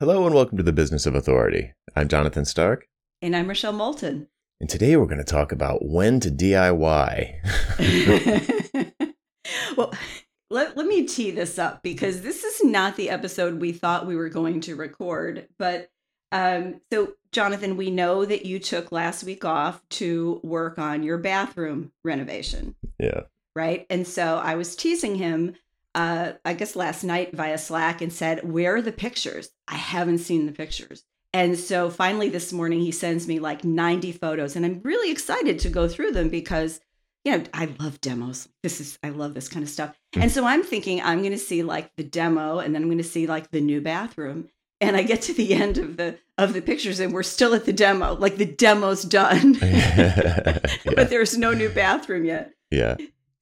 Hello and welcome to the Business of Authority. I'm Jonathan Stark, And I'm Rochelle Moulton. and today we're going to talk about when to DIY. well, let, let me tee this up because this is not the episode we thought we were going to record. But um, so, Jonathan, we know that you took last week off to work on your bathroom renovation, yeah. right? And so I was teasing him, uh, I guess last night via Slack and said, Where are the pictures? I haven't seen the pictures. And so finally this morning he sends me like 90 photos and I'm really excited to go through them because you know, I love demos. This is I love this kind of stuff. And so I'm thinking I'm going to see like the demo and then I'm going to see like the new bathroom. And I get to the end of the of the pictures and we're still at the demo. Like the demo's done. yeah. but there's no new bathroom yet. Yeah.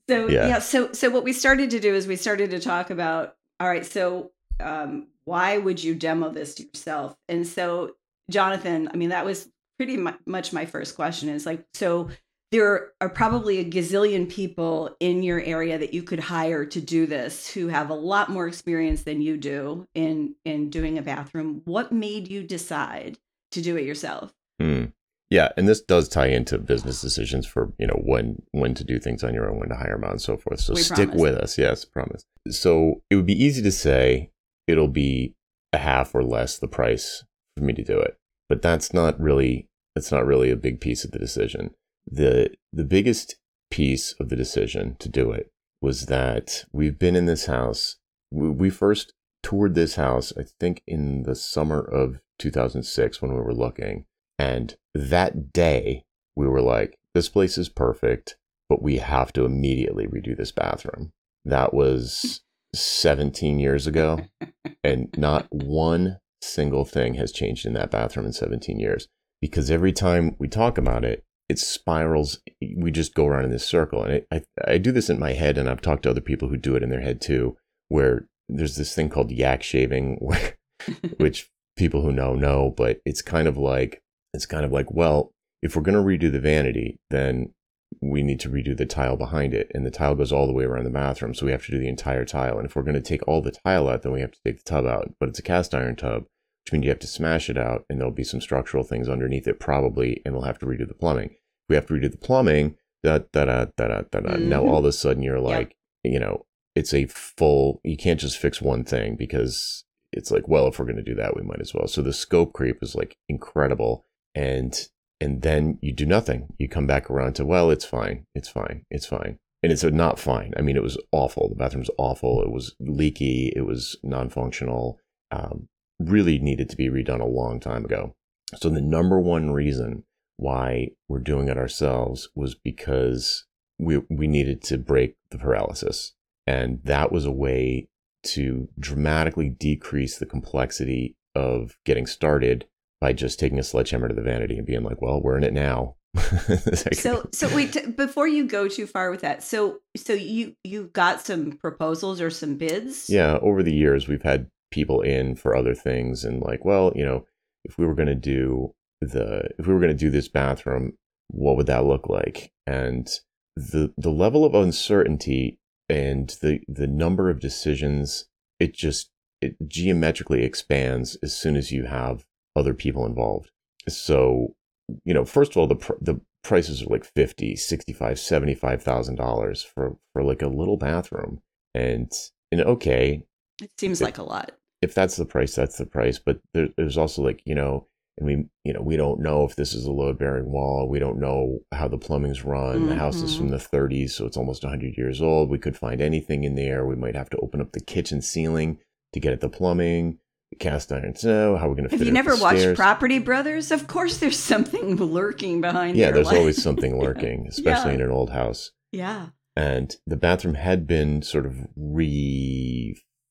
So Yeah. yeah. so so what we started to do is we started to talk about all right, so um, why would you demo this to yourself? And so Jonathan, I mean that was pretty much my first question is like so there are probably a gazillion people in your area that you could hire to do this who have a lot more experience than you do in in doing a bathroom. What made you decide to do it yourself? Hmm. Yeah, and this does tie into business decisions for you know when when to do things on your own, when to hire them out, and so forth. So We stick promise. with us, yes, promise. So it would be easy to say it'll be a half or less the price for me to do it, but that's not really that's not really a big piece of the decision. the The biggest piece of the decision to do it was that we've been in this house. We, we first toured this house, I think, in the summer of 2006 when we were looking. And that day, we were like, this place is perfect, but we have to immediately redo this bathroom. That was 17 years ago, and not one single thing has changed in that bathroom in 17 years. Because every time we talk about it, it spirals. We just go around in this circle. And I, I, I do this in my head, and I've talked to other people who do it in their head too, where there's this thing called yak shaving, which people who know know, but it's kind of like it's kind of like, well, if we're going to redo the vanity, then we need to redo the tile behind it, and the tile goes all the way around the bathroom, so we have to do the entire tile. And if we're going to take all the tile out, then we have to take the tub out. But it's a cast iron tub, which means you have to smash it out, and there'll be some structural things underneath it probably, and we'll have to redo the plumbing. If we have to redo the plumbing, da da da da da da. da. Now mm-hmm. all of a sudden you're Yep. like, you know, it's a full. You can't just fix one thing because it's like, well, if we're going to do that, we might as well. So the scope creep is like incredible, and and then you do nothing. You come back around to, well, it's fine, it's fine, it's fine, and it's not fine. I mean, it was awful. The bathroom's awful. It was leaky. It was non-functional. Um, really needed to be redone a long time ago. So the number one reason why we're doing it ourselves was because we we needed to break the paralysis, and that was a way to dramatically decrease the complexity of getting started by just taking a sledgehammer to the vanity and being like, "Well, we're in it now." So so wait t- before you go too far with that so so you you got some proposals or some bids yeah, over the years we've had people in for other things, and like, well, you know, if we were going to do the if we were going to do this bathroom, what would that look like? And the the level of uncertainty and the the number of decisions, it just it geometrically expands as soon as you have other people involved. So, you know, first of all, the pr- the prices are like 50, 65, 75,000 dollars for for like a little bathroom. And and okay, it seems like a lot if that's the price, that's the price. But there, there's also like you know, and we you know we don't know if this is a load bearing wall. We don't know how the plumbing's run. The house is from mm-hmm. the 30s, so it's almost 100 years old. We could find anything in there. We might have to open up the kitchen ceiling to get at the plumbing. Cast iron snow. How are we going to have you never watched stairs? property brothers of course there's something lurking behind Yeah, there's life. always something lurking, especially Yeah. in an old house. yeah and the bathroom had been sort of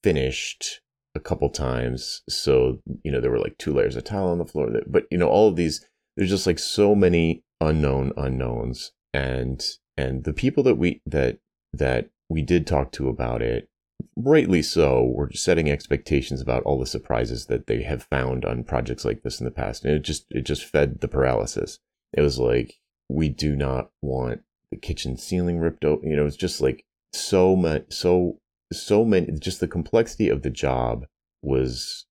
refinished a couple times so you know there were like two layers of tile on the floor but you know all of these there's just like so many unknown unknowns and and the people that we that that we did talk to about it rightly so were setting expectations about all the surprises that they have found on projects like this in the past and it just it just fed the paralysis it was like we do not want the kitchen ceiling ripped open. You know, it's just like so much, so so many. Just the complexity of the job was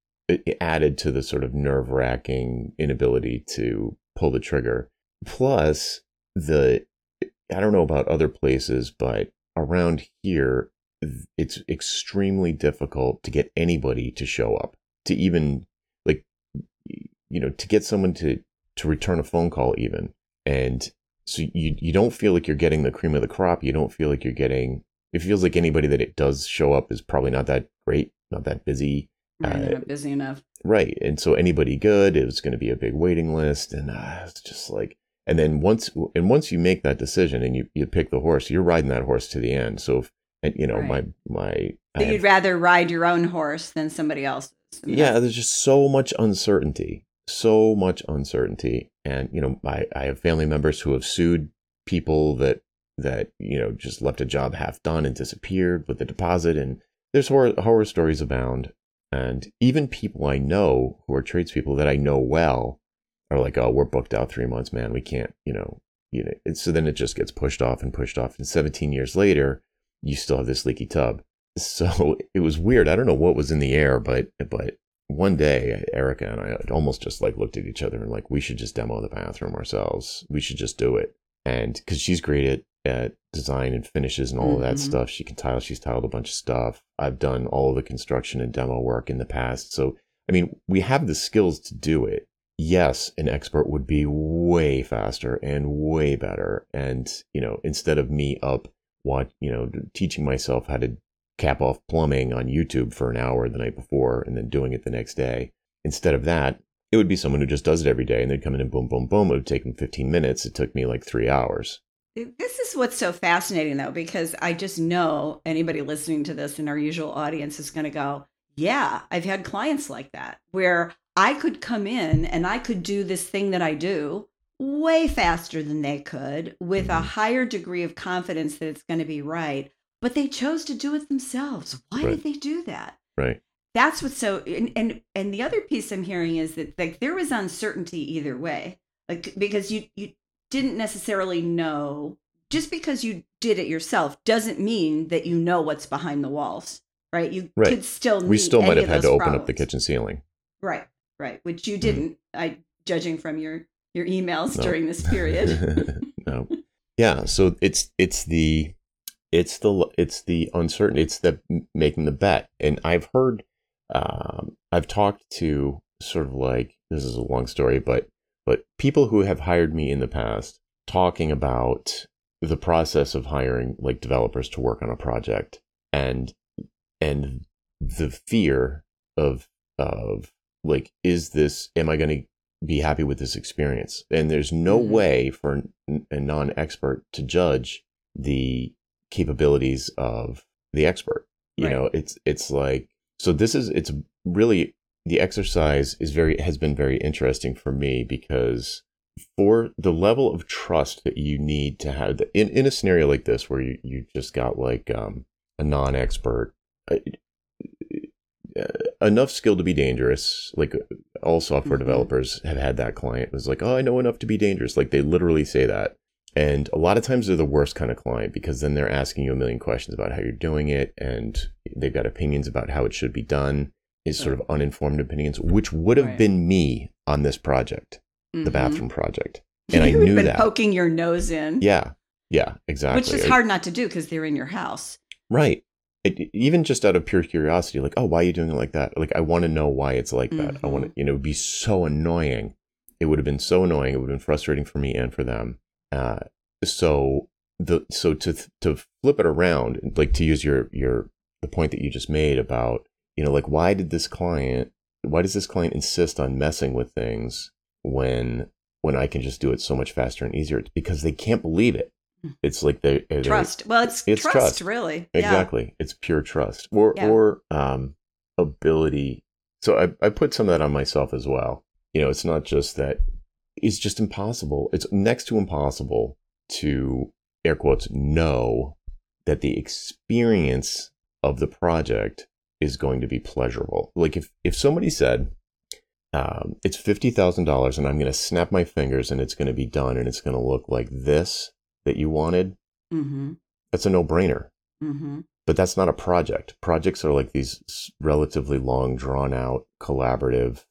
added to the sort of nerve wracking inability to pull the trigger. Plus, the I don't know about other places, but around here, it's extremely difficult to get anybody to show up, to even like, you know, to get someone to to return a phone call, even. And so you you don't feel like you're getting the cream of the crop. You don't feel like you're getting. It feels like anybody that it does show up is probably not that great, not that busy. Right, uh, not busy enough. Right, and so anybody good, it was going to be a big waiting list, and uh, it's just like and then once and once you make that decision and you, you pick the horse, you're riding that horse to the end. So if, and you know right. my my so you'd rather ride your own horse than somebody else's. Yeah, there's just so much uncertainty, so much uncertainty, and you know I I have family members who have sued people that that you know just left a job half done and disappeared with the deposit, and there's horror horror stories abound, and even people I know who are tradespeople that I know well are like, oh, we're booked out three months, man. We can't, you know, you know. And so then it just gets pushed off and pushed off. And 17 years later, you still have this leaky tub. So it was weird. I don't know what was in the air, but but one day Erica and I almost just like looked at each other and like we should just demo the bathroom ourselves. We should just do it. And because she's great at at design and finishes and all mm-hmm. of that mm-hmm. stuff. She can tile. She's tiled a bunch of stuff. I've done all of the construction and demo work in the past. So I mean, we have the skills to do it yes, an expert would be way faster and way better. And, you know, instead of me up, what, you know, teaching myself how to cap off plumbing on YouTube for an hour the night before and then doing it the next day, instead of that, it would be someone who just does it every day and they'd come in and boom, boom, boom. It would take them 15 minutes. It took me like three hours. This is what's so fascinating, though, because I just know anybody listening to this in our usual audience is going to go, Yeah, I've had clients like that where I could come in and I could do this thing that I do way faster than they could with a mm-hmm. higher degree of confidence that it's going to be right. But they chose to do it themselves. Why right. did they do that? Right. That's what's so and, and and the other piece I'm hearing is that like there was uncertainty either way. Like because you you didn't necessarily know just because you did it yourself doesn't mean that you know what's behind the walls, right? You right. could still we still might have had to open up the kitchen ceiling, right? right which you mm-hmm. didn't mm-hmm. i judging from your your emails no. during this period. No. Yeah so it's it's the it's the it's the uncertainty it's the making the bet. And i've heard um, i've talked to sort of like this is a long story but but people who have hired me in the past talking about the process of hiring like developers to work on a project and and the fear of of like, is this, am I going to be happy with this experience? And there's no mm-hmm. way for a non expert to judge the capabilities of the expert. You right. know, it's, it's like, so this is, it's really, the exercise is very, has been very interesting for me because for the level of trust that you need to have in, in a scenario like this where you, you just got like um, a non-expert uh, enough skill to be dangerous. Like all software mm-hmm. developers have had that client it was like, oh, I know enough to be dangerous. Like they literally say that. And a lot of times they're the worst kind of client because then they're asking you a million questions about how you're doing it and they've got opinions about how it should be done, is sort of uninformed opinions, which would have right. been me on this project, mm-hmm. the bathroom project. And you I knew been that. poking your nose in. Yeah. Yeah, exactly. Which is hard not to do because they're in your house. Right it, even just out of pure curiosity, like, oh, why are you doing it like that? Like, I want to know why it's like that. Mm-hmm. I want to, you know, it'd be so annoying. It would have been so annoying. It would have been frustrating for me and for them. Uh, so the so to to flip it around, like to use your your the point that you just made about, you know, like why did this client, why does this client insist on messing with things when when I can just do it so much faster and easier? It's because they can't believe it. It's like they trust. Well, it's, it's trust, trust, really. Exactly. Yeah. It's pure trust or yeah. or um, ability. So I, I put some of that on myself as well. You know, it's not just that it's just impossible. It's next to impossible to air quotes know that the experience of the project is going to be pleasurable. Like if if somebody said um, it's fifty thousand dollars and I'm going to snap my fingers and it's going to be done and it's going to look like this that you wanted, mm-hmm. that's a no brainer. Mm-hmm. but that's not a project. Projects are like these relatively long, drawn out, collaborative,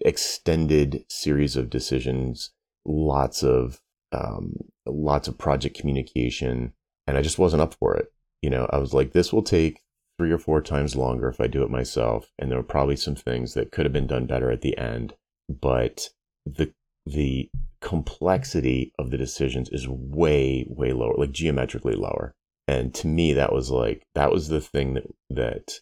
extended series of decisions, lots of um, lots of project communication, and I just wasn't up for it. You know, I was like, this will take three or four times longer if I do it myself, and there were probably some things that could have been done better at the end, but the the complexity of the decisions is way way lower, like geometrically lower. And to me, that was like that was the thing that that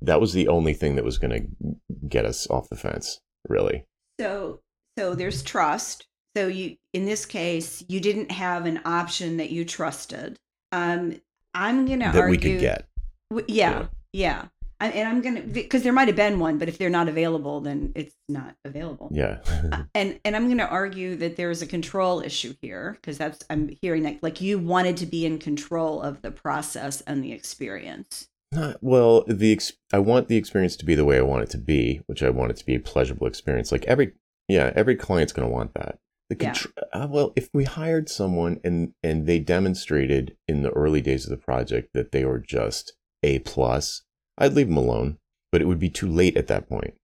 that was the only thing that was going to get us off the fence, really. So so there's trust. So you in this case, you didn't have an option that you trusted. Um, I'm going to that argue we could get. w- yeah, yeah. I, and I'm going to because there might have been one, but if they're not available, then it's not available. Yeah. Uh, and and I'm going to argue that there's a control issue here because that's I'm hearing that like you wanted to be in control of the process and the experience. Not, well, the ex- I want the experience to be the way I want it to be, which I want it to be a pleasurable experience. Like every yeah, every client's going to want that. The Yeah. uh, well, if we hired someone and and they demonstrated in the early days of the project that they were just a plus, I'd leave them alone. But it would be too late at that point.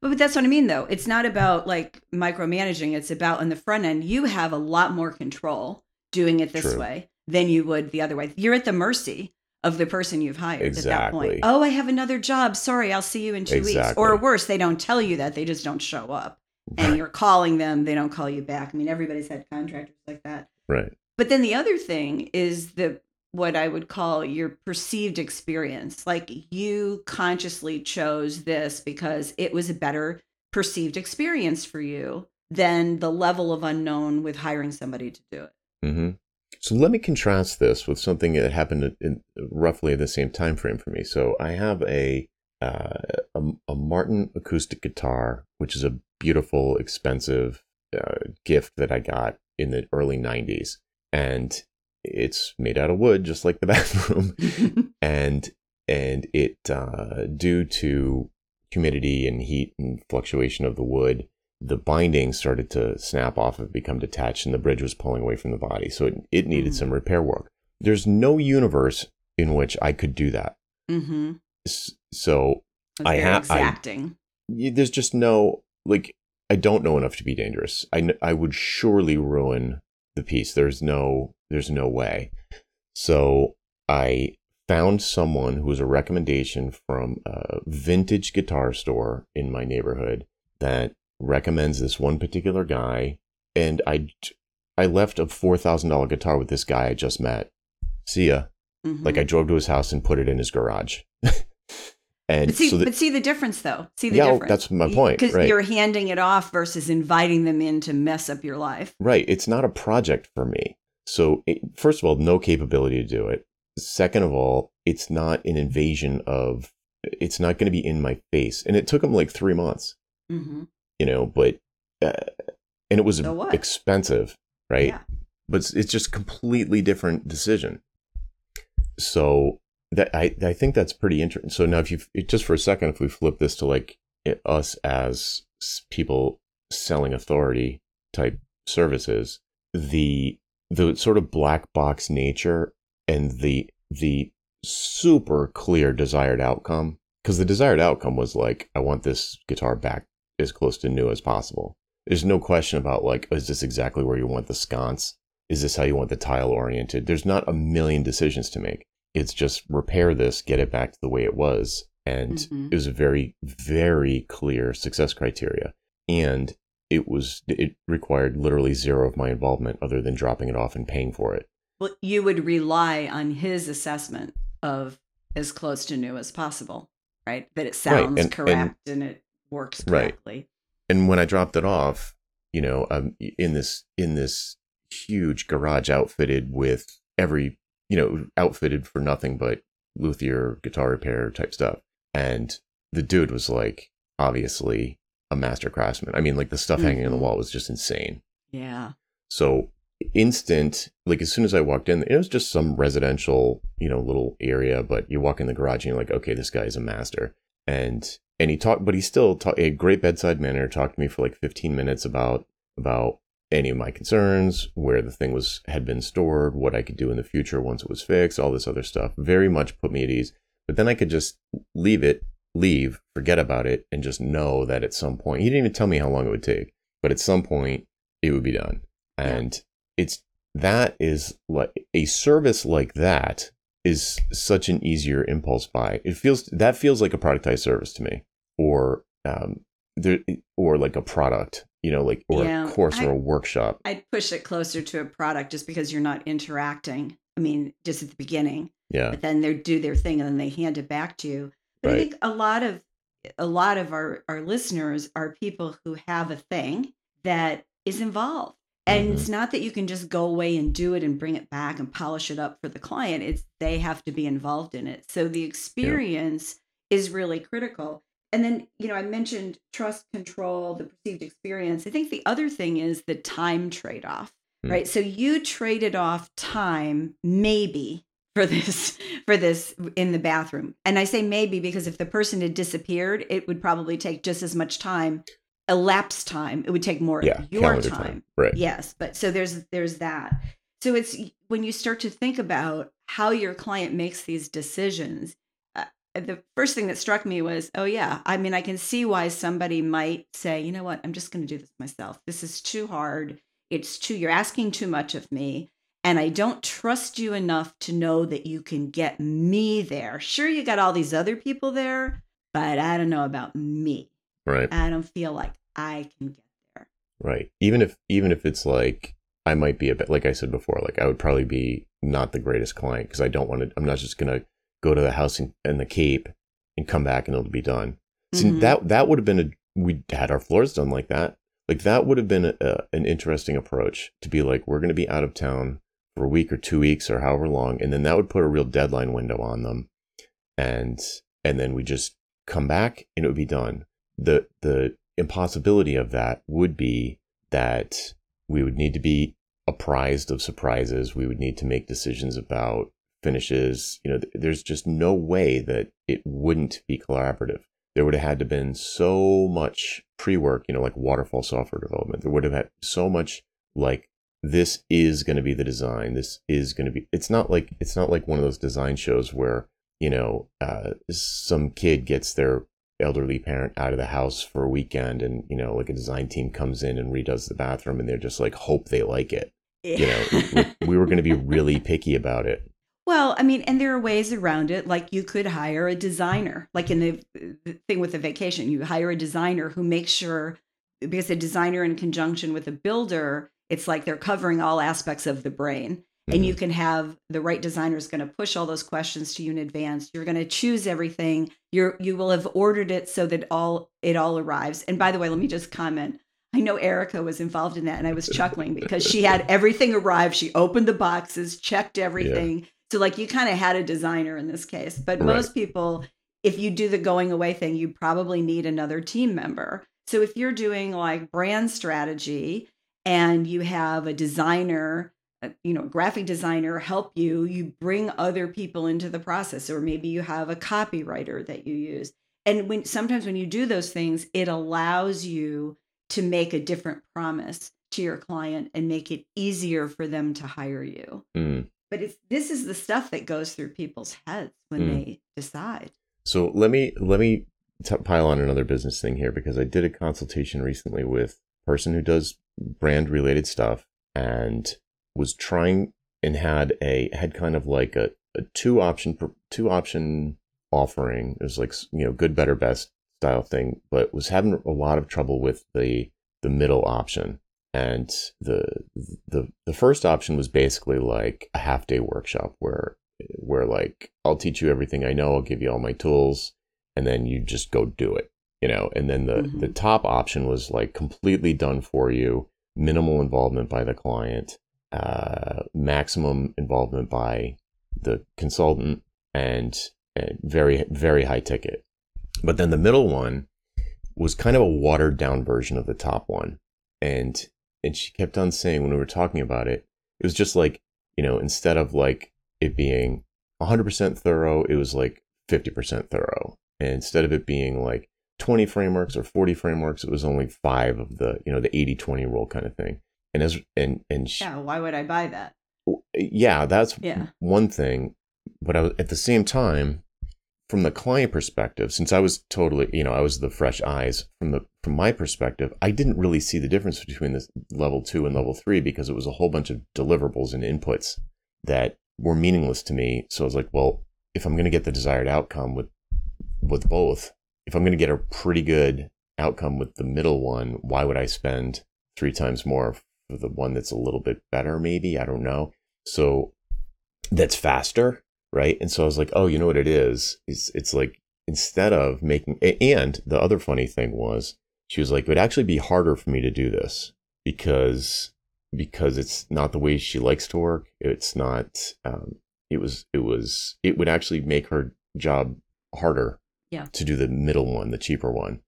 But, but that's what I mean though. It's not about like micromanaging. It's about in the front end, you have a lot more control doing it this True. way than you would the other way. You're at the mercy of the person you've hired at that point. Oh, I have another job. Sorry, I'll see you in two weeks. Or worse, they don't tell you that. They just don't show up. And you're calling them, they don't call you back. I mean, everybody's had contractors like that. Right. But then the other thing is the what I would call your perceived experience. Like you consciously chose this because it was a better perceived experience for you than the level of unknown with hiring somebody to do it. hmm So let me contrast this with something that happened in roughly the same time frame for me. So I have a uh, a, a Martin acoustic guitar, which is a beautiful, expensive uh, gift that I got in the early '90s, and it's made out of wood, just like the bathroom, and and it uh, due to humidity and heat and fluctuation of the wood, the binding started to snap off and become detached, and the bridge was pulling away from the body. So it, it needed Mm. some repair work. There's no universe in which I could do that. mm-hmm. So I have ha- I- there's just no like I don't know enough to be dangerous. I I would surely ruin the piece. There's no there's no way. So I found someone who was a recommendation from a vintage guitar store in my neighborhood that recommends this one particular guy and I I left a $4,000 guitar with this guy I just met. See ya. Mhm. Like I drove to his house and put it in his garage. and But see, so the, but see the difference, though. See the Yeah, difference. that's my point, Because right. you're handing it off versus inviting them in to mess up your life. Right. It's not a project for me. So, it, first of all, no capability to do it. Second of all, it's not an invasion of, it's not going to be in my face. And it took them like three months, Mm-hmm. you know, but, uh, and it was So expensive, right? Yeah. But it's, it's just completely different decision. So, that I, I think that's pretty interesting. So now if you, just for a second, if we flip this to like it- us as people selling authority type services, the the sort of black box nature and the the super clear desired outcome because the desired outcome was like i want this guitar back as close to new as possible. There's no question about like is this exactly where you want the sconce? Is this how you want the tile oriented? There's not a million decisions to make it's just repair this get it back to the way it was and Mhm. it was a very very clear success criteria and it was it required literally zero of my involvement other than dropping it off and paying for it Well, you would rely on his assessment of as close to new as possible, right? That it sounds and- and- correct and, it works Right. correctly. and when i dropped it off you know i'm in this in this huge garage outfitted with every you know outfitted for nothing but luthier guitar repair type stuff and the dude was like obviously a master craftsman i mean like the stuff hanging on the Mhm. wall was just insane Yeah. So instant, like as soon as I walked in, it was just some residential, you know, little area. But you walk in the garage and you're like, okay, this guy is a master. And and he talked, but he still talked a great bedside manner. Talked to me for like 15 minutes about about any of my concerns, where the thing was had been stored, what I could do in the future once it was fixed, all this other stuff. Very much put me at ease. But then I could just leave it, leave, forget about it, and just know that at some point he didn't even tell me how long it would take, but at some point it would be done. And it's that is like a service like that is such an easier impulse buy. It feels that feels like a productized service to me, or um, there, or like a product, you know, like or yeah, a course I, or a workshop. I'd push it closer to a product just because you're not interacting. I mean, just at the beginning. Yeah. But then they do their thing and then they hand it back to you. But right. I think a lot of a lot of our our listeners are people who have a thing that is involved. And mm-hmm. it's not that you can just go away and do it and bring it back and polish it up for the client. It's they have to be involved in it. So the experience yeah. is really critical. And then, you know, I mentioned trust control, the perceived experience. I think the other thing is the time trade off, mm-hmm. right? So you traded off time, maybe for this for this in the bathroom and i say maybe because if the person had disappeared it would probably take just as much time elapsed time it would take more yeah, of your time. time. right yes but so there's there's that so it's when you start to think about how your client makes these decisions the first thing that struck me was oh yeah i mean i can see why somebody might say you know what i'm just going to do this myself this is too hard it's too you're asking too much of me and i don't trust you enough to know that you can get me there sure you got all these other people there but i don't know about me Right. I don't feel like I can get there. Right. Even if even if it's like I might be a bit like I said before, like I would probably be not the greatest client because I don't want to. I'm not just gonna go to the house in, in the Cape and come back and it'll be done. See, mm-hmm. that that would have been a we had our floors done like that. Like that would have been a, a, an interesting approach to be like we're going to be out of town for a week or two weeks or however long, and then that would put a real deadline window on them, and and then we just come back and it would be done the the impossibility of that would be that we would need to be apprised of surprises. We would need to make decisions about finishes. You know, there's just no way that it wouldn't be collaborative. There would have had to been so much pre-work, you know, like waterfall software development. There would have had so much like this is going to be the design. This is going to be. It's not like it's not like one of those design shows where you know uh, some kid gets their elderly parent out of the house for a weekend and you know like a design team comes in and redoes the bathroom and they're just like hope they like it yeah. you know we, we were going to be really picky about it well i mean and there are ways around it like you could hire a designer like in the, the thing with the vacation you hire a designer who makes sure because a designer in conjunction with a builder it's like they're covering all aspects of the brain. And mm-hmm. you can have the right designer is going to push all those questions to you in advance. You're going to choose everything. You're you will have ordered it so that all it all arrives. And by the way let me just comment. I know erica was involved in that and i was chuckling because she had everything arrive. She opened the boxes checked everything. yeah. So like you kind of had a designer in this case but right. most people if you do the going away thing you probably need another team member so if you're doing like brand strategy and you have a designer you know graphic designer help you you bring other people into the process or maybe you have a copywriter that you use and when sometimes when you do those things it allows you to make a different promise to your client and make it easier for them to hire you mm. But it's this is the stuff that goes through people's heads when mm. they decide so let me let me t- pile on another business thing here because i did a consultation recently with a person who does brand related stuff and was trying and had a had kind of like a, a two option two option offering. It was like you know good, better, best style thing, but was having a lot of trouble with the the middle option. And the the the first option was basically like a half day workshop where where like I'll teach you everything I know, I'll give you all my tools, and then you just go do it, you know. And then the mm-hmm. the top option was like completely done for you, minimal involvement by the client, uh, maximum involvement by the consultant and, and very very high ticket. But then the middle one was kind of a watered down version of the top one, and and she kept on saying when we were talking about it, it was just like you know instead of like it being 100% thorough, it was like 50% thorough, and instead of it being like 20 frameworks or 40 frameworks, it was only five of the you know the 80 20 rule kind of thing And as and and she, Yeah, why would I buy that? yeah, that's Yeah. one thing. But I was at the same time, from the client perspective, since I was totally, you know, I was the fresh eyes from the from my perspective, I didn't really see the difference between this level two and level three because it was a whole bunch of deliverables and inputs that were meaningless to me. So I was like, well, if I'm going to get the desired outcome with with both, if I'm going to get a pretty good outcome with the middle one, why would I spend three times more for the one that's a little bit better? Maybe I don't know. So that's faster, right? And so I was like, oh, you know what it is? It's it's like instead of making and the other funny thing was she was like, it would actually be harder for me to do this because because it's not the way she likes to work. It's not. Um, it was. It was. It would actually make her job harder. Yeah. To do the middle one, the cheaper one,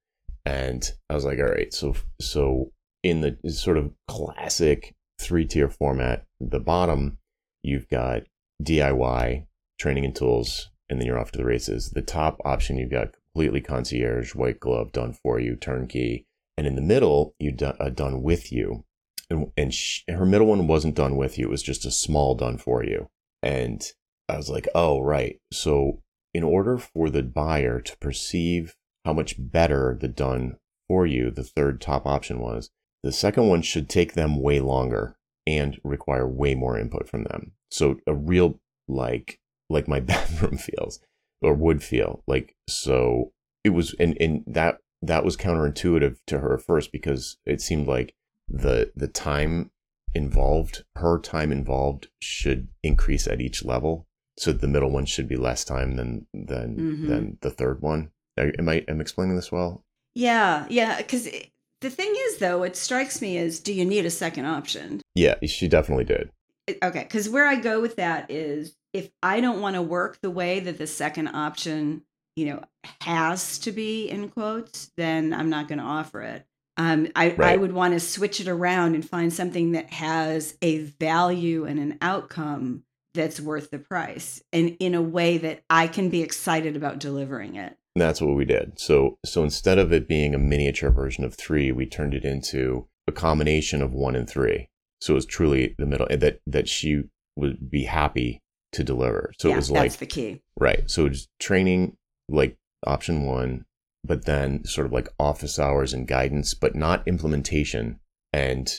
and I was like, all right. So so in the sort of classic three tier format, the bottom you've got DIY training and tools, and then you're off to the races. The top option you've got completely concierge, white glove, done for you, turnkey, and in the middle you do, uh, done with you and, and she, her middle one wasn't done with you. It was just a small done for you. And I was like, oh, right. So, in order for the buyer to perceive how much better the done for you, the third top option was, the second one should take them way longer and require way more input from them. So, a real like, like my bathroom feels or would feel like, so it was, and, and that, that was counterintuitive to her at first because it seemed like the the time involved her time involved should increase at each level so the middle one should be less time than than Mhm. than the third one am i am I explaining this well Yeah, yeah. Because the thing is, though, it strikes me as do you need a second option? yeah she definitely did Okay, because where I go with that is if I don't want to work the way that the second option, you know, has to be in quotes, then I'm not going to offer it. Um, I, I would want to switch it around and find something that has a value and an outcome that's worth the price and in a way that I can be excited about delivering it. And that's what we did so so instead of it being a miniature version of three we turned it into a combination of one and three so it was truly the middle and that that she would be happy to deliver so yeah, it was like that's the key. Right. So it's training like option one, but then sort of like office hours and guidance, but not implementation. And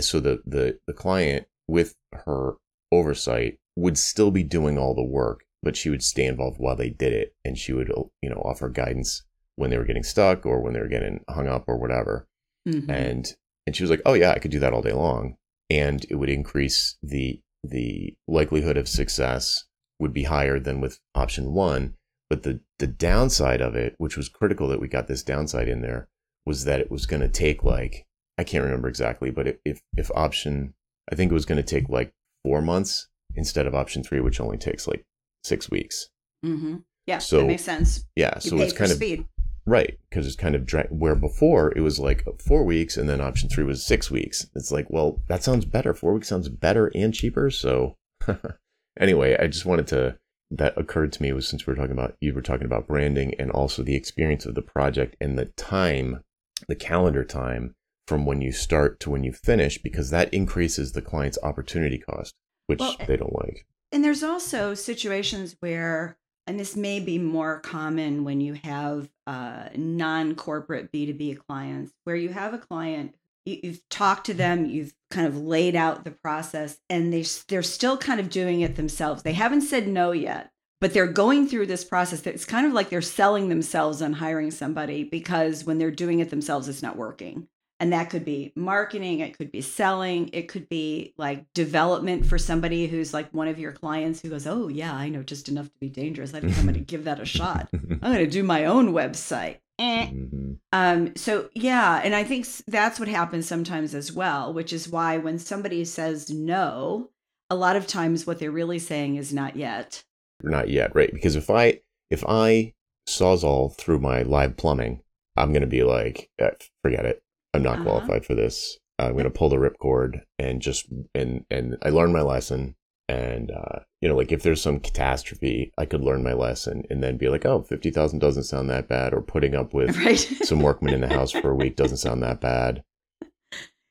so the the the client with her oversight would still be doing all the work, but she would stay involved while they did it, and she would you know offer guidance when they were getting stuck or when they were getting hung up or whatever. Mhm. And and she was like, "Oh yeah, I could do that all day long," and it would increase the the likelihood of success would be higher than with option one. But the the downside of it, which was critical that we got this downside in there, was that it was going to take like I can't remember exactly, but if if, if option I think it was going to take like four months instead of option three, which only takes like six weeks. Mm-hmm. Yeah, So, that makes sense. Yeah, You so it's kind of speed. Right, because it's kind of dra- where before it was like four weeks, and then option three was six weeks. It's like, well, that sounds better. Four weeks sounds better and cheaper. So, anyway, I just wanted to. That occurred to me was since we were talking about you were talking about branding and also the experience of the project and the time, the calendar time from when you start to when you finish, because that increases the client's opportunity cost, which Well, they don't like. And there's also situations where, and this may be more common when you have uh, non corporate B2B clients, where you have a client, you, you've talked to them, you've kind of laid out the process, and they, they're still kind of doing it themselves. They haven't said no yet, but they're going through this process. It's kind of like they're selling themselves on hiring somebody because when they're doing it themselves, it's not working. And that could be marketing, it could be selling, it could be like development for somebody who's like one of your clients who goes, Oh, yeah, I know just enough to be dangerous. I think I'm going to give that a shot. I'm going to do my own website. Eh. Mhm. Um, so, yeah. And I think that's what happens sometimes as well, which is why when somebody says no, a lot of times what they're really saying is not yet. Not yet, right? Because if I if I sawzall through my live plumbing, I'm gonna be like, eh, forget it. I'm not Uh-huh. qualified for this. I'm gonna pull the ripcord and just and and I learned my lesson. And uh, you know, like if there's some catastrophe, I could learn my lesson and then be like, oh, fifty thousand doesn't sound that bad, or putting up with Right. some workmen in the house for a week doesn't sound that bad.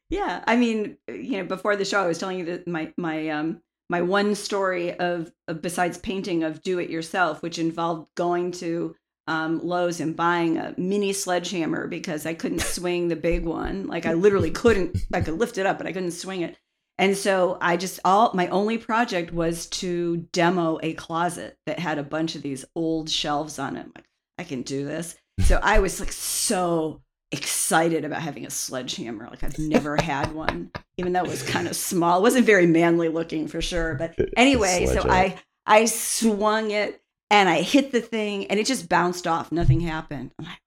Yeah, I mean, you know, before the show, I was telling you that my my um my one story of, of besides painting of do it yourself, which involved going to um, Lowe's and buying a mini sledgehammer because I couldn't swing the big one. Like I literally couldn't. I could lift it up, but I couldn't swing it. And so I just all my only project was to demo a closet that had a bunch of these old shelves on it. I'm like, I can do this. So I was like so excited about having a sledgehammer. Like I've never had one, even though it was kind of small. It wasn't very manly looking for sure. But anyway, so I I swung it and I hit the thing and it just bounced off. Nothing happened. I'm like,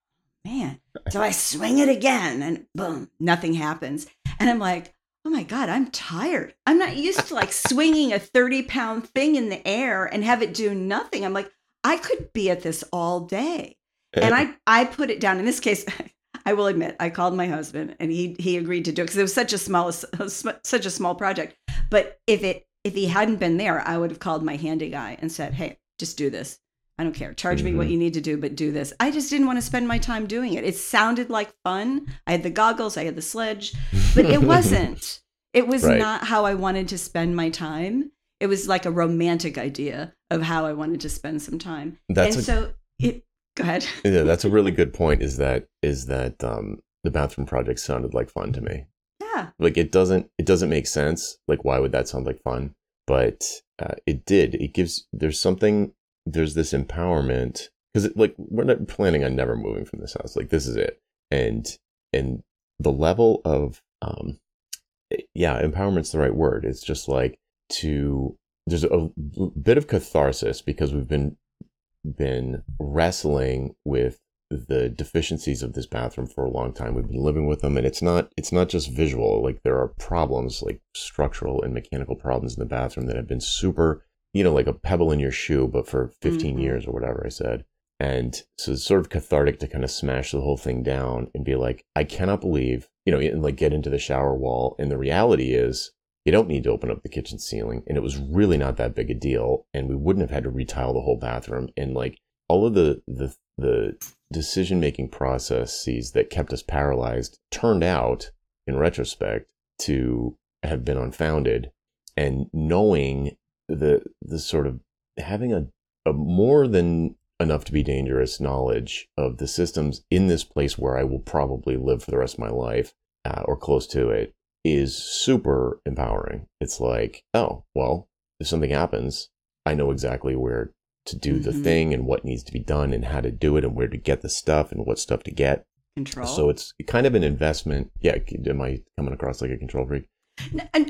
man. So I swing it again and boom, nothing happens. And I'm like, oh my God, I'm tired. I'm not used to like swinging a 30 pound thing in the air and have it do nothing. I'm like, I could be at this all day. And I, I put it down. In this case, I will admit, I called my husband and he he agreed to do it because it was such a small such a small project. But if it if he hadn't been there, I would have called my handy guy and said, "Hey, just do this. I don't care. Charge mm-hmm. me what mm-hmm. you need to do, but do this." I just didn't want to spend my time doing it. It sounded like fun. I had the goggles, I had the sledge, but it wasn't. It was right. not how I wanted to spend my time. It was like a romantic idea of how I wanted to spend some time. That's and a- so it Go ahead. yeah, that's a really good point. Is that is that um, the bathroom project sounded like fun to me. Yeah. Like it doesn't it doesn't make sense. Like why would that sound like fun? But uh, it did. It gives there's something there's this empowerment because like we're not planning on never moving from this house. Like this is it, and and the level of um, yeah, empowerment's the right word. It's just like to there's a bit of catharsis because we've been been wrestling with the deficiencies of this bathroom for a long time. We've been living with them and it's not it's not just visual. Like there are problems like structural and mechanical problems in the bathroom that have been super, you know, like a pebble in your shoe but for 15 mm-hmm. years or whatever I said. And so it's sort of cathartic to kind of smash the whole thing down and be like, I cannot believe, you know, and like get into the shower wall. And the reality is you don't need to open up the kitchen ceiling. And it was really not that big a deal. And we wouldn't have had to retile the whole bathroom. And like all of the, the, the decision making processes that kept us paralyzed turned out in retrospect to have been unfounded. And knowing the, the sort of having a, a more than enough to be dangerous knowledge of the systems in this place where I will probably live for the rest of my life uh, or close to it is super empowering. It's like, oh, well, if something happens, I know exactly where to do mm-hmm. the thing and what needs to be done and how to do it and where to get the stuff and what stuff to get. Control. So it's kind of an investment. Yeah, am I coming across like a control freak?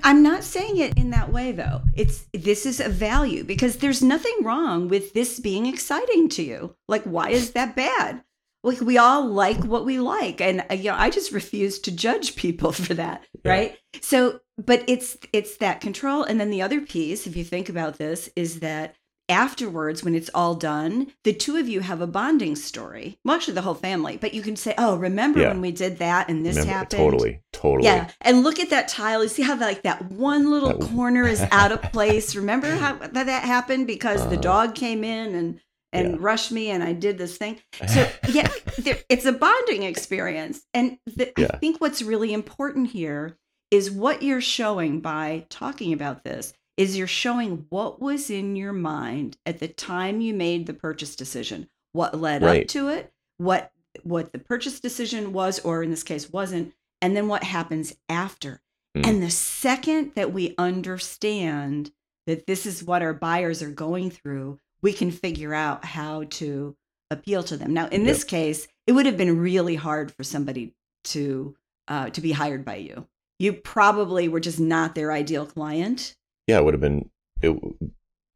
I'm not saying it in that way though. It's this is a value because there's nothing wrong with this being exciting to you. Like why is that bad? like we all like what we like and uh, you know i just refuse to judge people for that yeah. right so but it's it's that control and then the other piece if you think about this is that afterwards when it's all done the two of you have a bonding story well actually the whole family but you can say oh remember yeah. when we did that and this remember, happened totally totally yeah and look at that tile you see how like that one little that corner is out of place remember how that, that happened because uh, the uh-huh. dog came in and and yeah. rushed me and I did this thing. So yeah, there, it's a bonding experience. And the, yeah. I think what's really important here is what you're showing by talking about this is you're showing what was in your mind at the time you made the purchase decision, what led right. up to it, what what the purchase decision was or in this case wasn't, and then what happens after. Mm. And the second that we understand that this is what our buyers are going through, we can figure out how to appeal to them. Now, in this case, it would have been really hard for somebody to uh, to be hired by you. You probably were just not their ideal client. Yeah, it would have been it,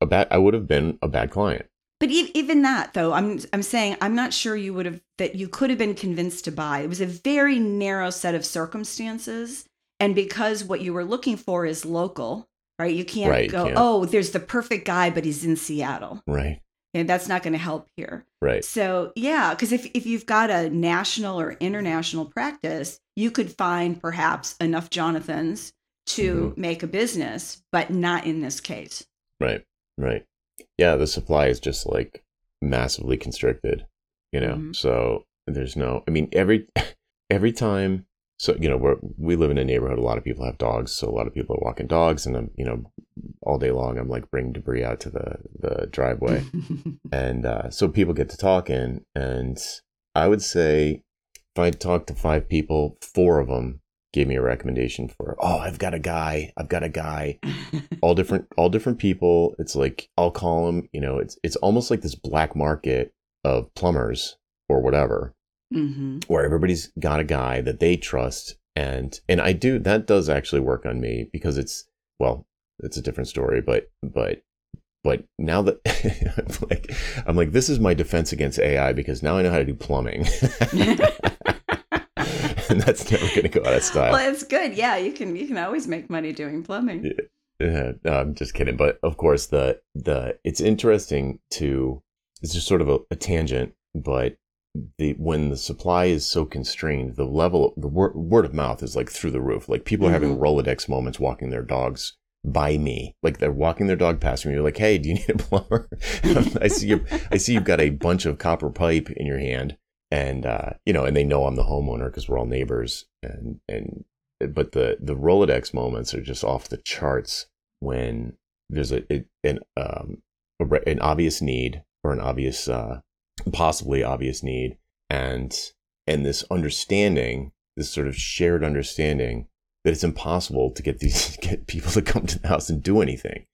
a bad. I would have been a bad client. But even that, though, I'm I'm saying I'm not sure you would have that you could have been convinced to buy. It was a very narrow set of circumstances, and because what you were looking for is local, right? You can't right, go, can't. oh, there's the perfect guy, but he's in Seattle. Right. And that's not going to help here. Right. So, yeah, because if, if you've got a national or international practice, you could find perhaps enough Jonathans to mm-hmm. make a business, but not in this case. Right. Right. Yeah. The supply is just like massively constricted, you know? Mm-hmm. So there's no, I mean, every, every time so you know we we live in a neighborhood. A lot of people have dogs, so a lot of people are walking dogs, and I'm you know all day long I'm like bringing debris out to the the driveway, and uh, so people get to talking, and I would say if I talk to five people, four of them gave me a recommendation for oh I've got a guy, I've got a guy, all different all different people. It's like I'll call them, you know, it's it's almost like this black market of plumbers or whatever hmm where everybody's got a guy that they trust and and I do that does actually work on me because it's well it's a different story but but but now that I'm like I'm like this is my defense against AI because now I know how to do plumbing and that's never going to go out of style Well, it's good. Yeah, you can you can always make money doing plumbing. Yeah, no, I'm just kidding. But of course, the the it's interesting to it's just sort of a, a tangent, but the when the supply is so constrained, the level the word, word of mouth is like through the roof. Like people are having mm-hmm. Rolodex moments walking their dogs by me. Like they're walking their dog past me. You're like, hey, do you need a plumber? I see you. I see you've got a bunch of copper pipe in your hand, and uh, you know, and they know I'm the homeowner because we're all neighbors, and and but the the Rolodex moments are just off the charts when there's a it, an um a an obvious need or an obvious uh possibly obvious need. And and this understanding this sort of shared understanding that it's impossible to get these get people to come to the house and do anything.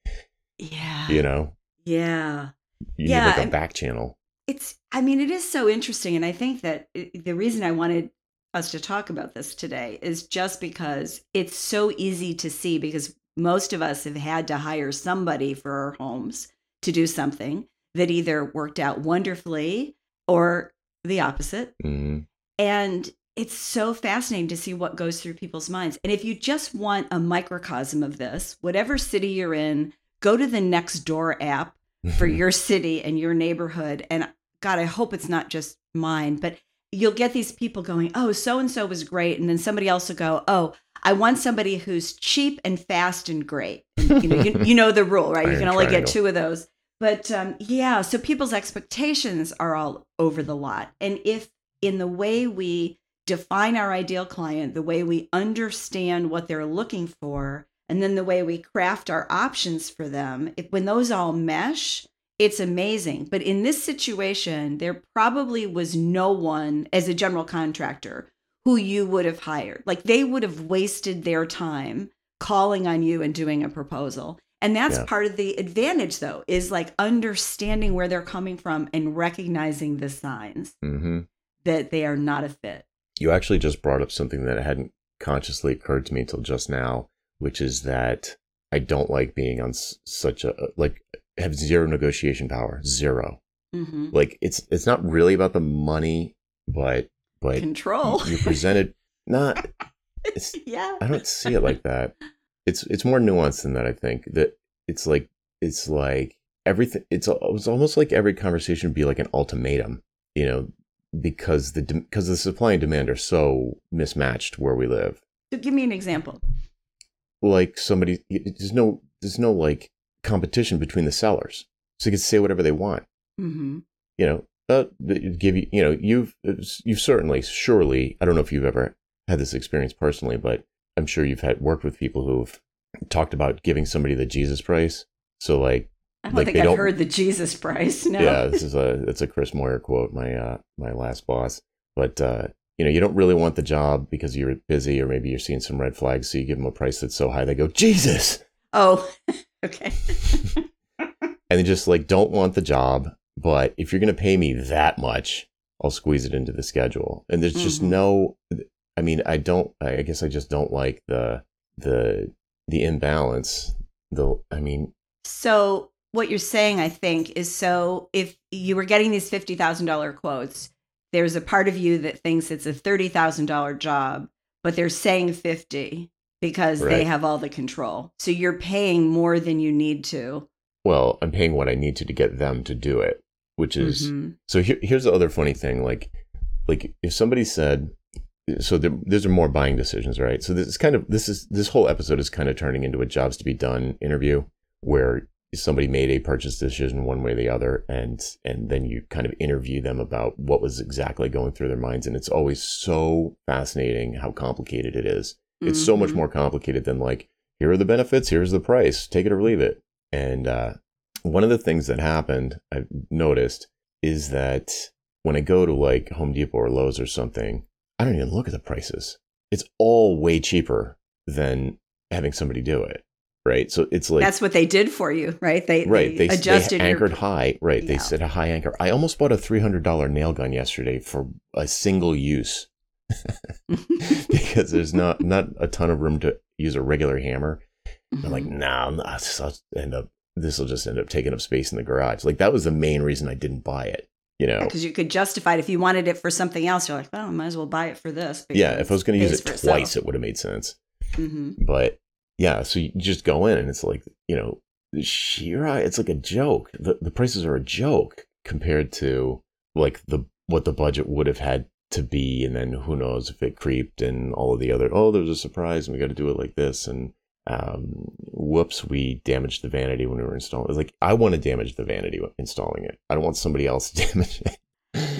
Yeah. you know? Yeah. you Yeah, need like a and- back channel It's, I mean, it is so interesting. And I think that it- the reason I wanted us to talk about this today is just because it's so easy to see because most of us have had to hire somebody for our homes to do something that either worked out wonderfully or the opposite. hmm And it's so fascinating to see what goes through people's minds. And if you just want a microcosm of this, whatever city you're in, go to the Nextdoor app for your city and your neighborhood. And God, I hope it's not just mine, but you'll get these people going, oh, so and so was great. And then somebody else will go, oh, I want somebody who's cheap and fast and great. And, you, know, you, you know the rule, right? You can only triangle. get two of those. But um, yeah, so people's expectations are all over the lot. And if in the way we define our ideal client, the way we understand what they're looking for, and then the way we craft our options for them, if, when those all mesh, it's amazing. But in this situation, there probably was no one as a general contractor who you would have hired. Like they would have wasted their time calling on you and doing a proposal. And that's Yeah. part of the advantage, though, is like understanding where they're coming from and recognizing the signs hmm that they are not a fit. you actually just brought up something that hadn't consciously occurred to me until just now which is that i don't like being on s- such a like have zero negotiation power zero hmm like it's it's not really about the money but but Control. you presented not it's yeah. i don't see it like that it's it's more nuanced than that i think that it's like it's like everything it's it's almost like every conversation would be like an ultimatum you know because the because the supply and demand are so mismatched where we live So give me an example. like somebody there's no there's no like competition between the sellers. So you can say whatever they want. Hmm you know uh, give you you know you've you've certainly surely i don't know if you've ever had this experience personally but i'm sure you've had worked with people who've talked about giving somebody the jesus price. So like I don't Like, think I've don't- heard the Jesus price. No. yeah this is a it's a chris moyer quote my uh my last boss. But uh you know you don't really want the job because you're busy or maybe you're seeing some red flags so you give them a price that's so high they go jesus! Oh, okay. and they just like don't want the job but if you're going to pay me that much i'll squeeze it into the schedule and there's just Mhm. no i mean i don't i guess i just don't like the the the imbalance the i mean So what you're saying, I think, is so if you were getting these fifty thousand dollar quotes, there's a part of you that thinks it's a thirty thousand dollar job, but they're saying fifty because they have all the control. So you're paying more than you need to. well i'm paying what i need to to get them to do it which is Mhm. so here, here's the other funny thing like like if somebody said so there, these are more buying decisions right so this is kind of this is this whole episode is kind of turning into a jobs to be done interview where somebody made a purchase decision one way or the other and and then you kind of interview them about what was exactly going through their minds and it's always so fascinating how complicated it is it's mm-hmm. so much mm-hmm. more complicated than like here are the benefits here's the price take it or leave it and uh, one of the things that happened i've noticed is that when i go to like home depot or lowes or something i don't even look at the prices it's all way cheaper than having somebody do it right? So it's like that's what they did for you, right? They right they, they adjusted they anchored your... high, right? Yeah. They set a high anchor. I almost bought a three hundred dollar nail gun yesterday for a single use because there's not not a ton of room to use a regular hammer. Mm-hmm. I'm like, mm-hmm. nah, nah I'll end up this will just end up taking up space in the garage. Like that was the main reason I didn't buy it. You know, because you could justify it if you wanted it for something else. You're like, well, I might as well buy it for this. Yeah, if I was going to use it twice, itself. it would have made sense. Mm-hmm. But yeah, so you just go in and it's like, you know, Shira, it's like a joke. The the prices are a joke compared to like the what the budget would have had to be, and then who knows if it creeped and all of the other. Oh, there's a surprise, and we got to do it like this, and um, whoops, we damaged the vanity when we were installing. it. It's like I want to damage the vanity installing it. I don't want somebody else to damage it.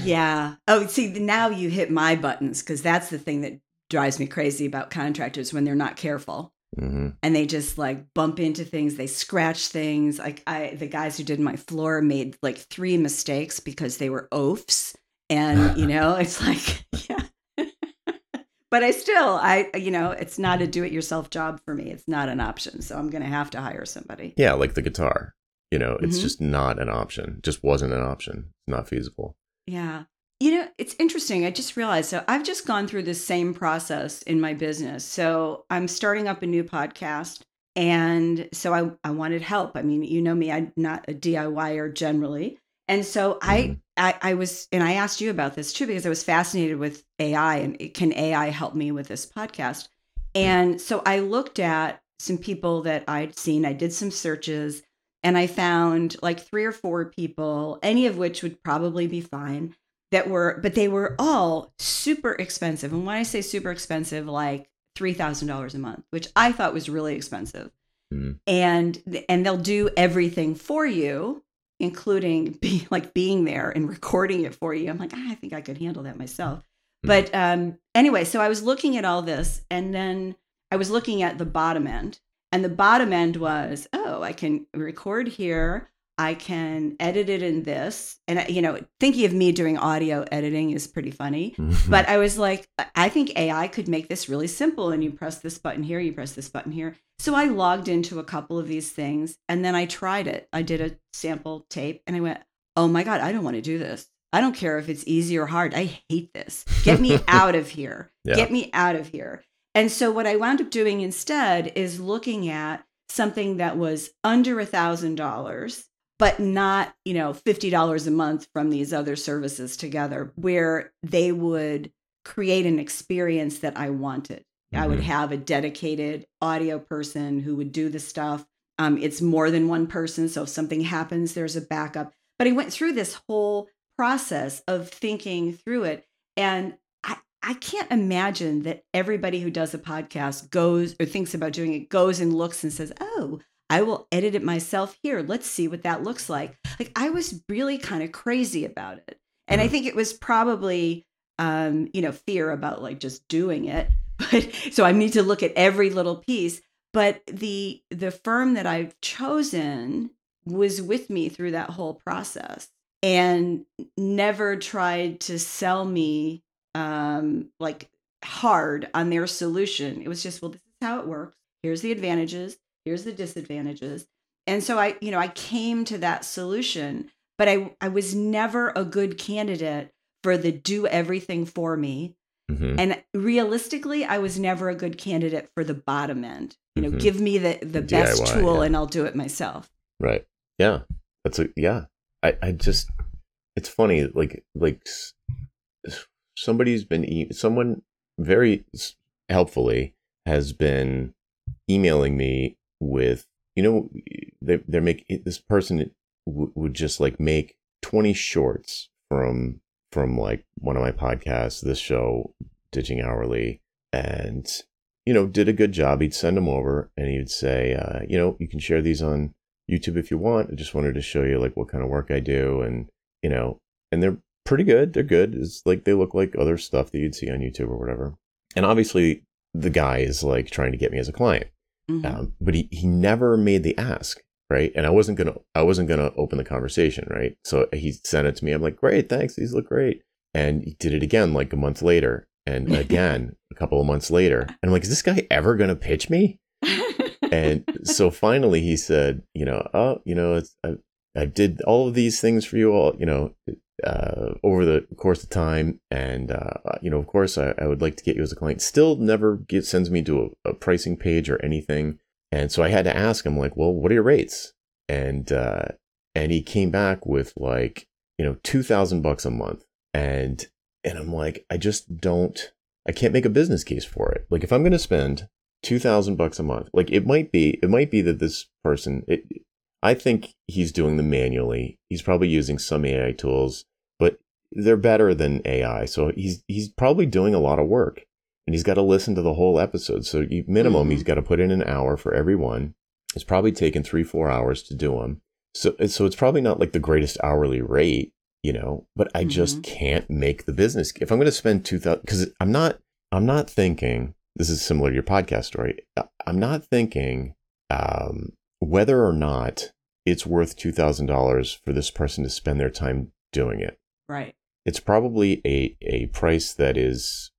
yeah. Oh, see, now you hit my buttons because that's the thing that drives me crazy about contractors when they're not careful. Mm-hmm. And they just like bump into things, they scratch things. Like I the guys who did my floor made like three mistakes because they were oafs. And you know, it's like, yeah. but I still I you know, it's not a do it yourself job for me. It's not an option. So I'm gonna have to hire somebody. Yeah, like the guitar. You know, it's mm-hmm. just not an option. Just wasn't an option. It's not feasible. Yeah. You know, it's interesting. I just realized so I've just gone through the same process in my business. So I'm starting up a new podcast. And so I, I wanted help. I mean, you know me, I'm not a DIYer generally. And so mm-hmm. I, I, I was, and I asked you about this too, because I was fascinated with AI and can AI help me with this podcast? And so I looked at some people that I'd seen, I did some searches, and I found like three or four people, any of which would probably be fine that were, but they were all super expensive. And when I say super expensive, like $3,000 a month, which I thought was really expensive. Mm. And and they'll do everything for you, including be like being there and recording it for you. I'm like, ah, I think I could handle that myself. Mm. But um, anyway, so I was looking at all this, and then I was looking at the bottom end, and the bottom end was, oh, I can record here. I can edit it in this. And, you know, thinking of me doing audio editing is pretty funny. Mm-hmm. But I was like, I think AI could make this really simple. And you press this button here, you press this button here. So I logged into a couple of these things and then I tried it. I did a sample tape and I went, oh my God, I don't want to do this. I don't care if it's easy or hard. I hate this. Get me out of here. Yeah. Get me out of here. And so what I wound up doing instead is looking at something that was under a thousand dollars but not, you know, $50 a month from these other services together where they would create an experience that I wanted. Mm-hmm. I would mm-hmm. have a dedicated audio person who would do the stuff. Um, it's more than one person. So if something happens, there's a backup. But I went through this whole process of thinking through it. And I, I can't imagine that everybody who does a podcast goes or thinks about doing it goes and looks and says, oh, I will edit it myself here. Let's see what that looks like. Like I was really kind of crazy about it. And I mm-hmm. think it was probably um, you know, fear about like just doing it. But so I need to look at every little piece. But the the firm that I've chosen was with me through that whole process and never tried to sell me um like hard on their solution. It was just, well, this is how it works. Here's the advantages here's the disadvantages. And so i you know i came to that solution but i i was never a good candidate for the do everything for me. Mm-hmm. and realistically i was never a good candidate for the bottom end. You know mm-hmm. give me the the DIY, best tool yeah. and i'll do it myself. Right. Yeah. That's a yeah. I i just it's funny like like somebody's been someone very helpfully has been emailing me with you know they they're making this person w- would just like make 20 shorts from from like one of my podcasts this show ditching hourly and you know did a good job he'd send them over and he'd say uh, you know you can share these on YouTube if you want. I just wanted to show you like what kind of work I do, and you know, and they're pretty good. They're good. It's like they look like other stuff that you'd see on YouTube or whatever. And obviously, the guy is like trying to get me as a client, Mhm. um, but he he never made the ask, right? And I wasn't gonna I wasn't gonna open the conversation, right? So he sent it to me. I'm like, great, thanks. These look great. And he did it again like a month later, and again a couple of months later. And I'm like, is this guy ever gonna pitch me? and so finally he said, you know, oh, you know, it's, I, I did all of these things for you all, you know, uh, over the course of time. And, uh, you know, of course, I, I would like to get you as a client. Still never get, sends me to a, a pricing page or anything. And so I had to ask him, like, well, what are your rates? And, uh, and he came back with like, you know, 2000 bucks a month. And, and I'm like, I just don't, I can't make a business case for it. Like, if I'm going to spend two thousand bucks a month. Like it might be, it might be that this person, it, I think he's doing them manually. He's probably using some AI tools, but they're better than AI. So he's he's probably doing a lot of work, and he's got to listen to the whole episode. So you, minimum, Mhm. he's got to put in an hour for every one. It's probably taken three four hours to do them. So so it's probably not like the greatest hourly rate, you know. But I just can't make the business. If I'm going to spend two thousand, because I'm not I'm not thinking this is similar to your podcast story. I'm not thinking um, whether or not it's worth two thousand dollars for this person to spend their time doing it. right. It's probably a a price that is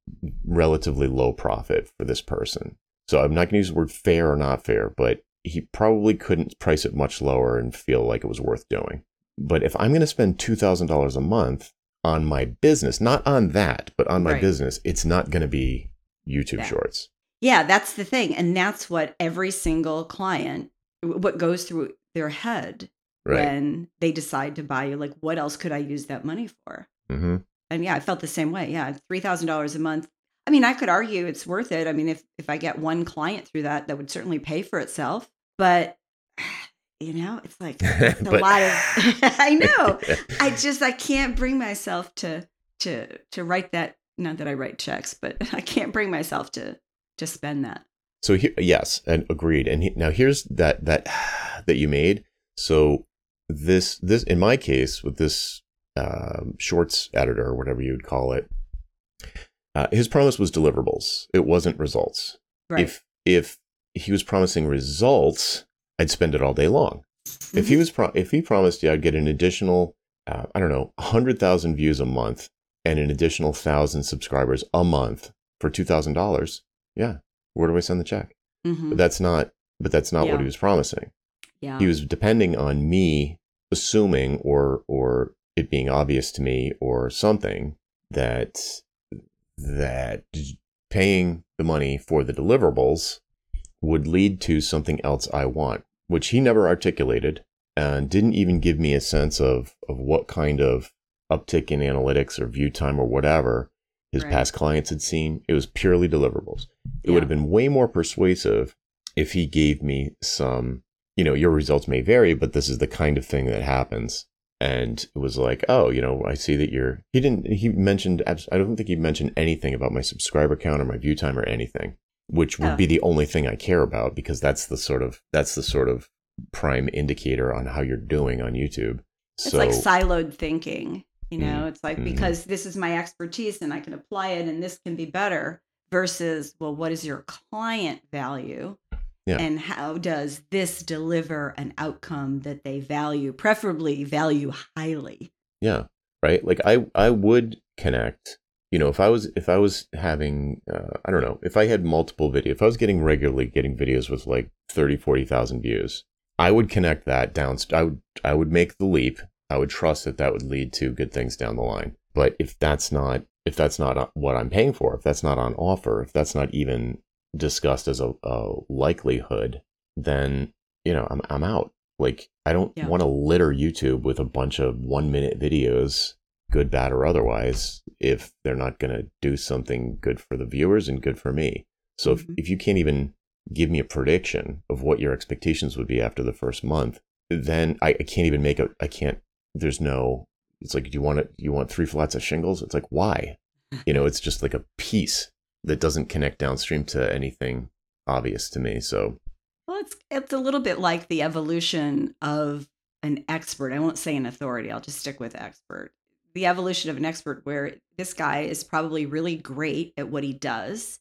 relatively low profit for this person. So I'm not going to use the word fair or not fair, but he probably couldn't price it much lower and feel like it was worth doing. But if I'm going to spend two thousand dollars a month on my business, not on that, but on my Right. business, it's not going to be YouTube Yeah. Shorts. Yeah, that's the thing. And that's what every single client, what goes through their head Right. when they decide to buy you. Like, what else could I use that money for? hmm And yeah, I felt the same way. Yeah, $3,000 a month. I mean, I could argue it's worth it. I mean, if, if I get one client through that, that would certainly pay for itself. But, you know, it's like it's a But- lot of, I know. I just, I can't bring myself to, to, to write that. Not that I write checks, but I can't bring myself to, to spend that. So here, yes, and agreed. And he, now here's that that that you made. So this this in my case with this um, shorts editor or whatever you would call it, uh, his promise was deliverables. It wasn't results. Right. If if he was promising results, I'd spend it all day long. If he Mhm. was pro- if he promised you I'd get an additional uh, I don't know hundred thousand views a month and an additional thousand subscribers a month for two thousand dollars, yeah, where do I send the check? Mhm. But that's not. But that's not what he was promising. yeah. He was depending on me assuming or or it being obvious to me or something that that paying the money for the deliverables would lead to something else I want, which he never articulated and didn't even give me a sense of of what kind of uptick in analytics or view time or whatever his Right. past clients had seen. It was purely deliverables. It Yeah. would have been way more persuasive if he gave me some, you know, your results may vary, but this is the kind of thing that happens. And it was like, oh, you know, I see that you're. He didn't. He mentioned. I don't think he mentioned anything about my subscriber count or my view time or anything, which would Oh. be the only thing I care about because that's the sort of that's the sort of prime indicator on how you're doing on YouTube. It's so like siloed thinking. You know, it's like Mhm. because this is my expertise and I can apply it and this can be better versus, well, what is your client value? Yeah. And how does this deliver an outcome that they value, preferably value highly? Yeah. Right. Like I, I would connect, you know, if I was, if I was having, uh, I don't know, if I had multiple videos, if I was getting regularly getting videos with like 30, 40,000 views, I would connect that down. I would, I would make the leap. I would trust that that would lead to good things down the line. But if that's not, if that's not what I'm paying for, if that's not on offer, if that's not even discussed as a, a likelihood, then, you know, I'm, I'm out. Like, I don't Yeah. want to litter YouTube with a bunch of one minute videos, good, bad, or otherwise, if they're not going to do something good for the viewers and good for me. So if, Mhm. if you can't even give me a prediction of what your expectations would be after the first month, then I, I can't even make a, I can't, there's no, it's like, do you want it, you want three flats of shingles? It's like, why? You know, it's just like a piece that doesn't connect downstream to anything obvious to me. So Well, it's it's a little bit like the evolution of an expert. I won't say an authority. I'll just stick with expert. The evolution of an expert, where this guy is probably really great at what he does,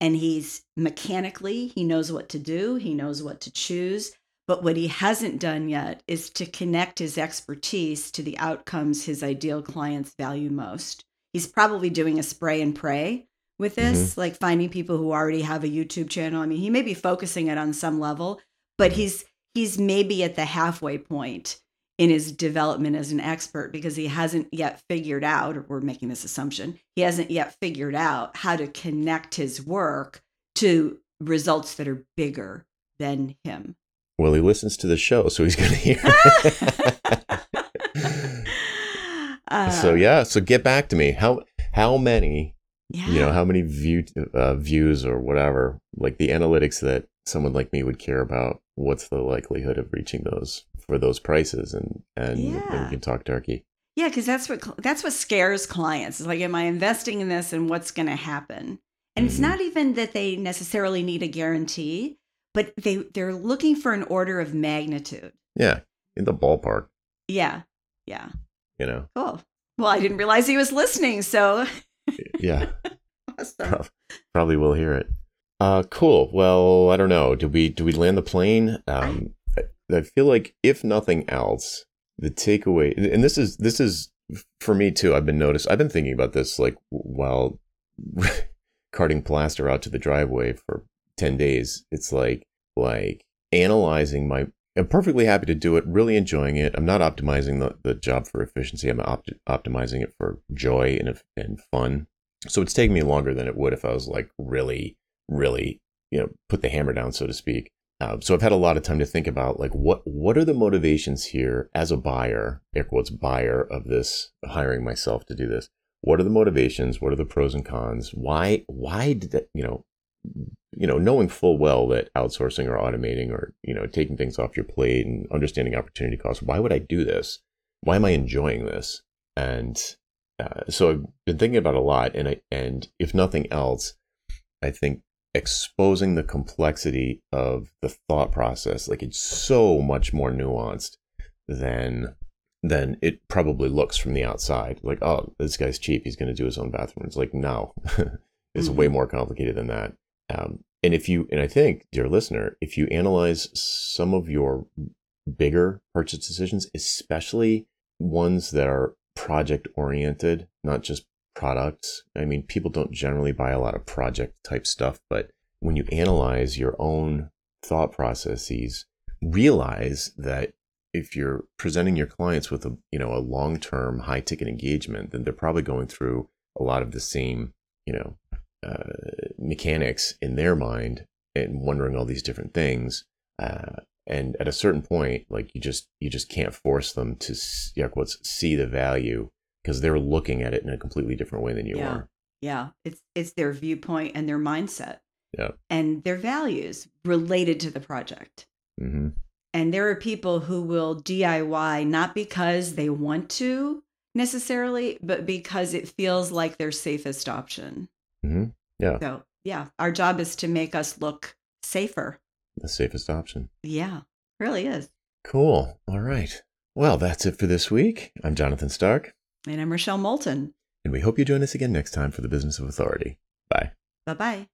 and he's mechanically he knows what to do. He knows what to choose. But what he hasn't done yet is to connect his expertise to the outcomes his ideal clients value most. He's probably doing a spray and pray with this, mm-hmm. like finding people who already have a YouTube channel. I mean, he may be focusing it on some level, but he's he's maybe at the halfway point in his development as an expert because he hasn't yet figured out, or we're making this assumption, he hasn't yet figured out how to connect his work to results that are bigger than him. Well, he listens to the show, so he's going to hear. uh, so yeah, so get back to me. How how many? Yeah. You know, how many view uh, views or whatever, like the analytics that someone like me would care about. What's the likelihood of reaching those for those prices? And and, yeah. we can talk turkey. Yeah, because that's what that's what scares clients. It's like, am I investing in this, and what's going to happen? And mm-hmm. it's not even that they necessarily need a guarantee but they they're looking for an order of magnitude. Yeah, in the ballpark. Yeah, yeah. You know. Cool. Well, I didn't realize he was listening, so. yeah. awesome. Pro- probably will hear it. Uh, cool. Well, I don't know. Did we do we land the plane? Um, I, I feel like if nothing else, the takeaway, and this is this is for me too. I've been noticed. I've been thinking about this like while carting plaster out to the driveway for 10 days. It's like, like analyzing my, I'm perfectly happy to do it, really enjoying it. I'm not optimizing the, the job for efficiency. I'm opt- optimizing it for joy and, and fun. So it's taking me longer than it would if I was like really, really, you know, put the hammer down, so to speak. Um, so I've had a lot of time to think about like what what are the motivations here as a buyer, air quotes buyer of this hiring myself to do this. What are the motivations? What are the pros and cons? Why why did that you know you know, knowing full well that outsourcing or automating or, you know, taking things off your plate and understanding opportunity costs, why would I do this? Why am I enjoying this? And uh, so I've been thinking about a lot. And I, and if nothing else, I think exposing the complexity of the thought process, like it's so much more nuanced than than it probably looks from the outside. Like, oh, this guy's cheap. He's going to do his own bathroom. It's like, no, it's mm-hmm. way more complicated than that. Um, and if you, and I think, dear listener, if you analyze some of your bigger purchase decisions, especially ones that are project oriented, not just products. I mean, people don't generally buy a lot of project type stuff, but when you analyze your own thought processes, realize that if you're presenting your clients with a you know a long-term high ticket engagement then they're probably going through a lot of the same you know uh, mechanics in their mind and wondering all these different things. Uh, and at a certain point, like you just you just can't force them to you know, what's see the value because they're looking at it in a completely different way than you yeah. are. Yeah, it's it's their viewpoint and their mindset. Yeah, and their values related to the project. Mm-hmm. And there are people who will DIY not because they want to necessarily, but because it feels like their safest option. Mm-hmm. Yeah. So, yeah, our job is to make us look safer. The safest option. Yeah, really is. Cool. All right. Well, that's it for this week. I'm Jonathan Stark. And I'm Rochelle Moulton. And we hope you join us again next time for the Business of Authority. Bye. Bye bye.